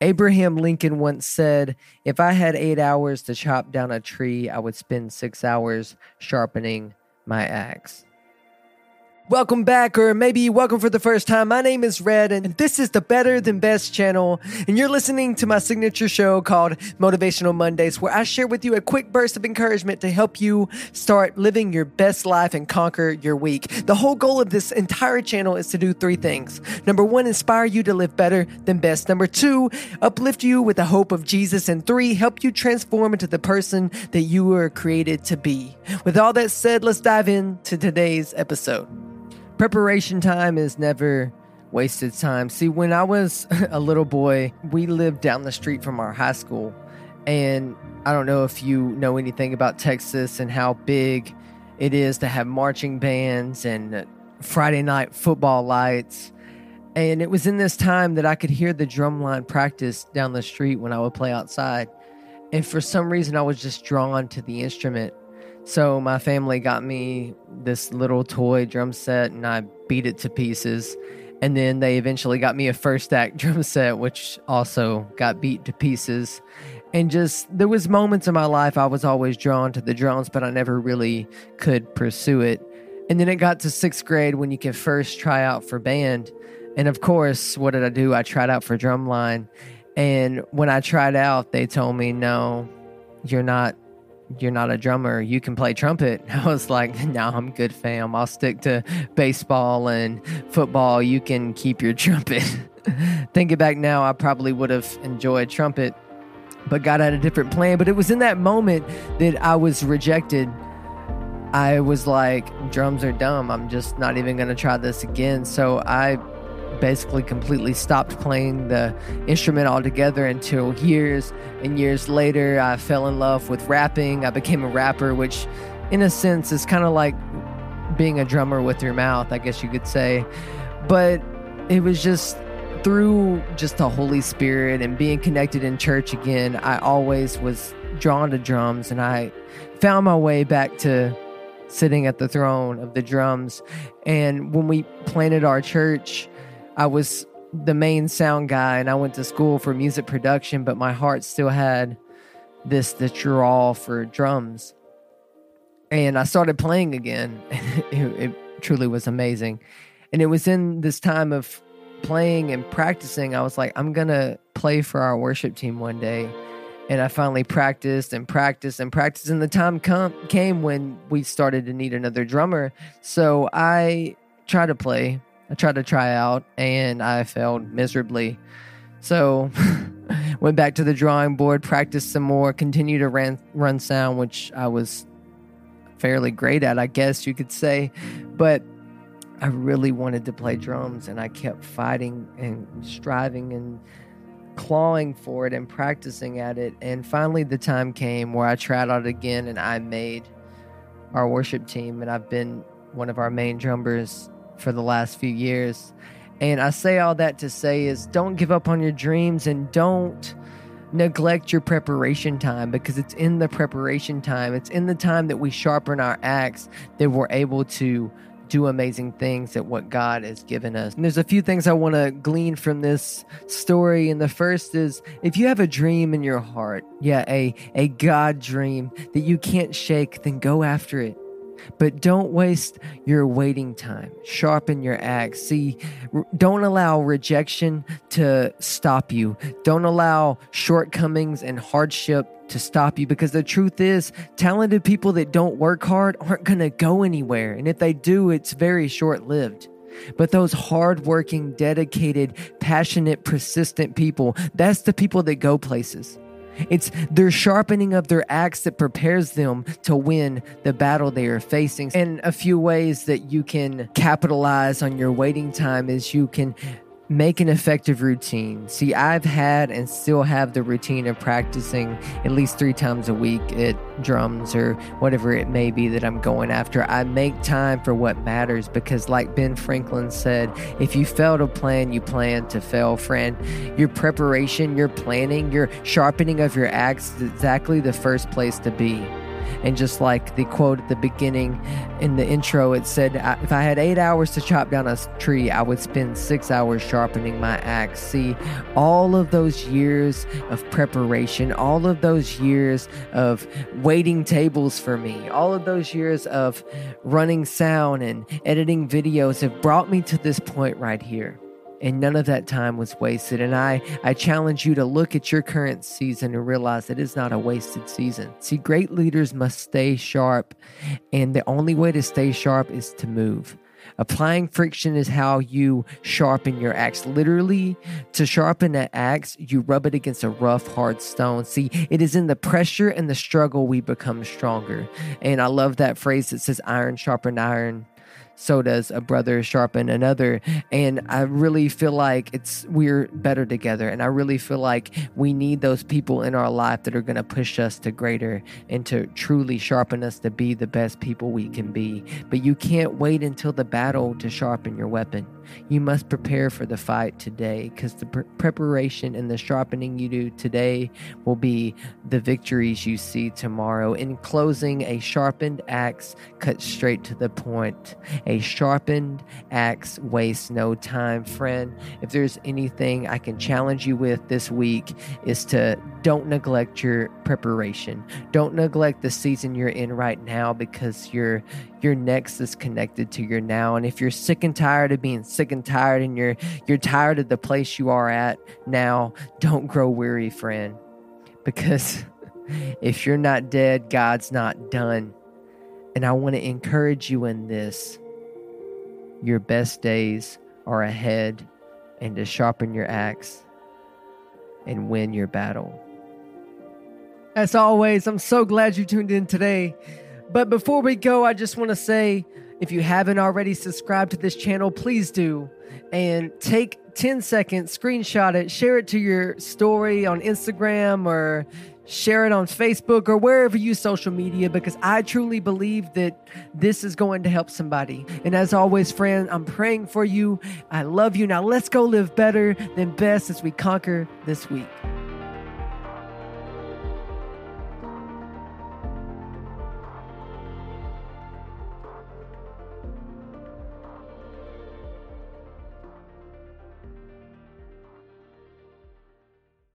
Abraham Lincoln once said, If I had eight hours to chop down a tree, I would spend six hours sharpening my axe. Welcome back, or maybe welcome for the first time. My name is Red, and this is the Better Than Best channel. And you're listening to my signature show called Motivational Mondays, where I share with you a quick burst of encouragement to help you start living your best life and conquer your week. The whole goal of this entire channel is to do three things. Number one, inspire you to live better than best. Number two, uplift you with the hope of Jesus. And three, help you transform into the person that you were created to be. With all that said, let's dive into today's episode. Preparation time is never wasted time. See, when I was a little boy, we lived down the street from our high school. And I don't know if you know anything about Texas and how big it is to have marching bands and Friday night football lights. And it was in this time that I could hear the drumline practice down the street when I would play outside. And for some reason, I was just drawn to the instrument. So my family got me this little toy drum set and I beat it to pieces. And then they eventually got me a first act drum set, which also got beat to pieces. And just there was moments in my life I was always drawn to the drums, but I never really could pursue it. And then it got to sixth grade when you can first try out for band. And of course, what did I do? I tried out for drumline. And when I tried out, they told me, no, you're not you're not a drummer. You can play trumpet. I was like, no, I'm good, fam. I'll stick to baseball and football. You can keep your trumpet. Thinking back now, I probably would have enjoyed trumpet, but God had a different plan. But it was in that moment that I was rejected. I was like, drums are dumb. I'm just not even going to try this again. So I basically completely stopped playing the instrument altogether until years and years later I fell in love with rapping. I became a rapper, which in a sense is kind of like being a drummer with your mouth, I guess you could say. But it was just through just the Holy Spirit and being connected in church again, I always was drawn to drums and I found my way back to sitting at the throne of the drums. And when we planted our church, I was the main sound guy and I went to school for music production, but my heart still had this the draw for drums. And I started playing again. it, it truly was amazing. And it was in this time of playing and practicing, I was like, I'm going to play for our worship team one day. And I finally practiced and practiced and practiced. And the time com- came when we started to need another drummer. So I tried to play I tried to try out and I failed miserably. So went back to the drawing board, practiced some more, continued to ran, run sound, which I was fairly great at, I guess you could say. But I really wanted to play drums and I kept fighting and striving and clawing for it and practicing at it. And finally, the time came where I tried out again and I made our worship team. And I've been one of our main drummers for the last few years. And I say all that to say is don't give up on your dreams and don't neglect your preparation time because it's in the preparation time, it's in the time that we sharpen our axe that we're able to do amazing things at what God has given us. And there's a few things I want to glean from this story. And the first is if you have a dream in your heart, yeah, a, a God dream that you can't shake, then go after it. But don't waste your waiting time. Sharpen your axe. See, don't allow rejection to stop you. Don't allow shortcomings and hardship to stop you because the truth is, talented people that don't work hard aren't going to go anywhere. And if they do, it's very short lived. But those hardworking, dedicated, passionate, persistent people, that's the people that go places. It's their sharpening of their axe that prepares them to win the battle they are facing. And a few ways that you can capitalize on your waiting time is you can Make an effective routine. See, I've had and still have the routine of practicing at least three times a week at drums or whatever it may be that I'm going after. I make time for what matters because, like Ben Franklin said, if you fail to plan, you plan to fail, friend. Your preparation, your planning, your sharpening of your axe is exactly the first place to be. And just like the quote at the beginning in the intro, it said, If I had eight hours to chop down a tree, I would spend six hours sharpening my axe. See, all of those years of preparation, all of those years of waiting tables for me, all of those years of running sound and editing videos have brought me to this point right here and none of that time was wasted and i i challenge you to look at your current season and realize it is not a wasted season see great leaders must stay sharp and the only way to stay sharp is to move Applying friction is how you sharpen your axe. Literally, to sharpen an axe, you rub it against a rough, hard stone. See, it is in the pressure and the struggle we become stronger. And I love that phrase that says, iron sharpen iron so does a brother sharpen another and i really feel like it's we're better together and i really feel like we need those people in our life that are going to push us to greater and to truly sharpen us to be the best people we can be but you can't wait until the battle to sharpen your weapon you must prepare for the fight today because the pre- preparation and the sharpening you do today will be the victories you see tomorrow. In closing, a sharpened axe cuts straight to the point. A sharpened axe wastes no time. Friend, if there's anything I can challenge you with this week, is to don't neglect your preparation. Don't neglect the season you're in right now because your your next is connected to your now. And if you're sick and tired of being sick and tired and you're you're tired of the place you are at now, don't grow weary, friend. Because if you're not dead, God's not done. And I want to encourage you in this. Your best days are ahead and to sharpen your axe and win your battle. As always, I'm so glad you tuned in today. But before we go, I just want to say if you haven't already subscribed to this channel, please do. And take 10 seconds, screenshot it, share it to your story on Instagram or share it on Facebook or wherever you social media because I truly believe that this is going to help somebody. And as always, friend, I'm praying for you. I love you. Now let's go live better than best as we conquer this week.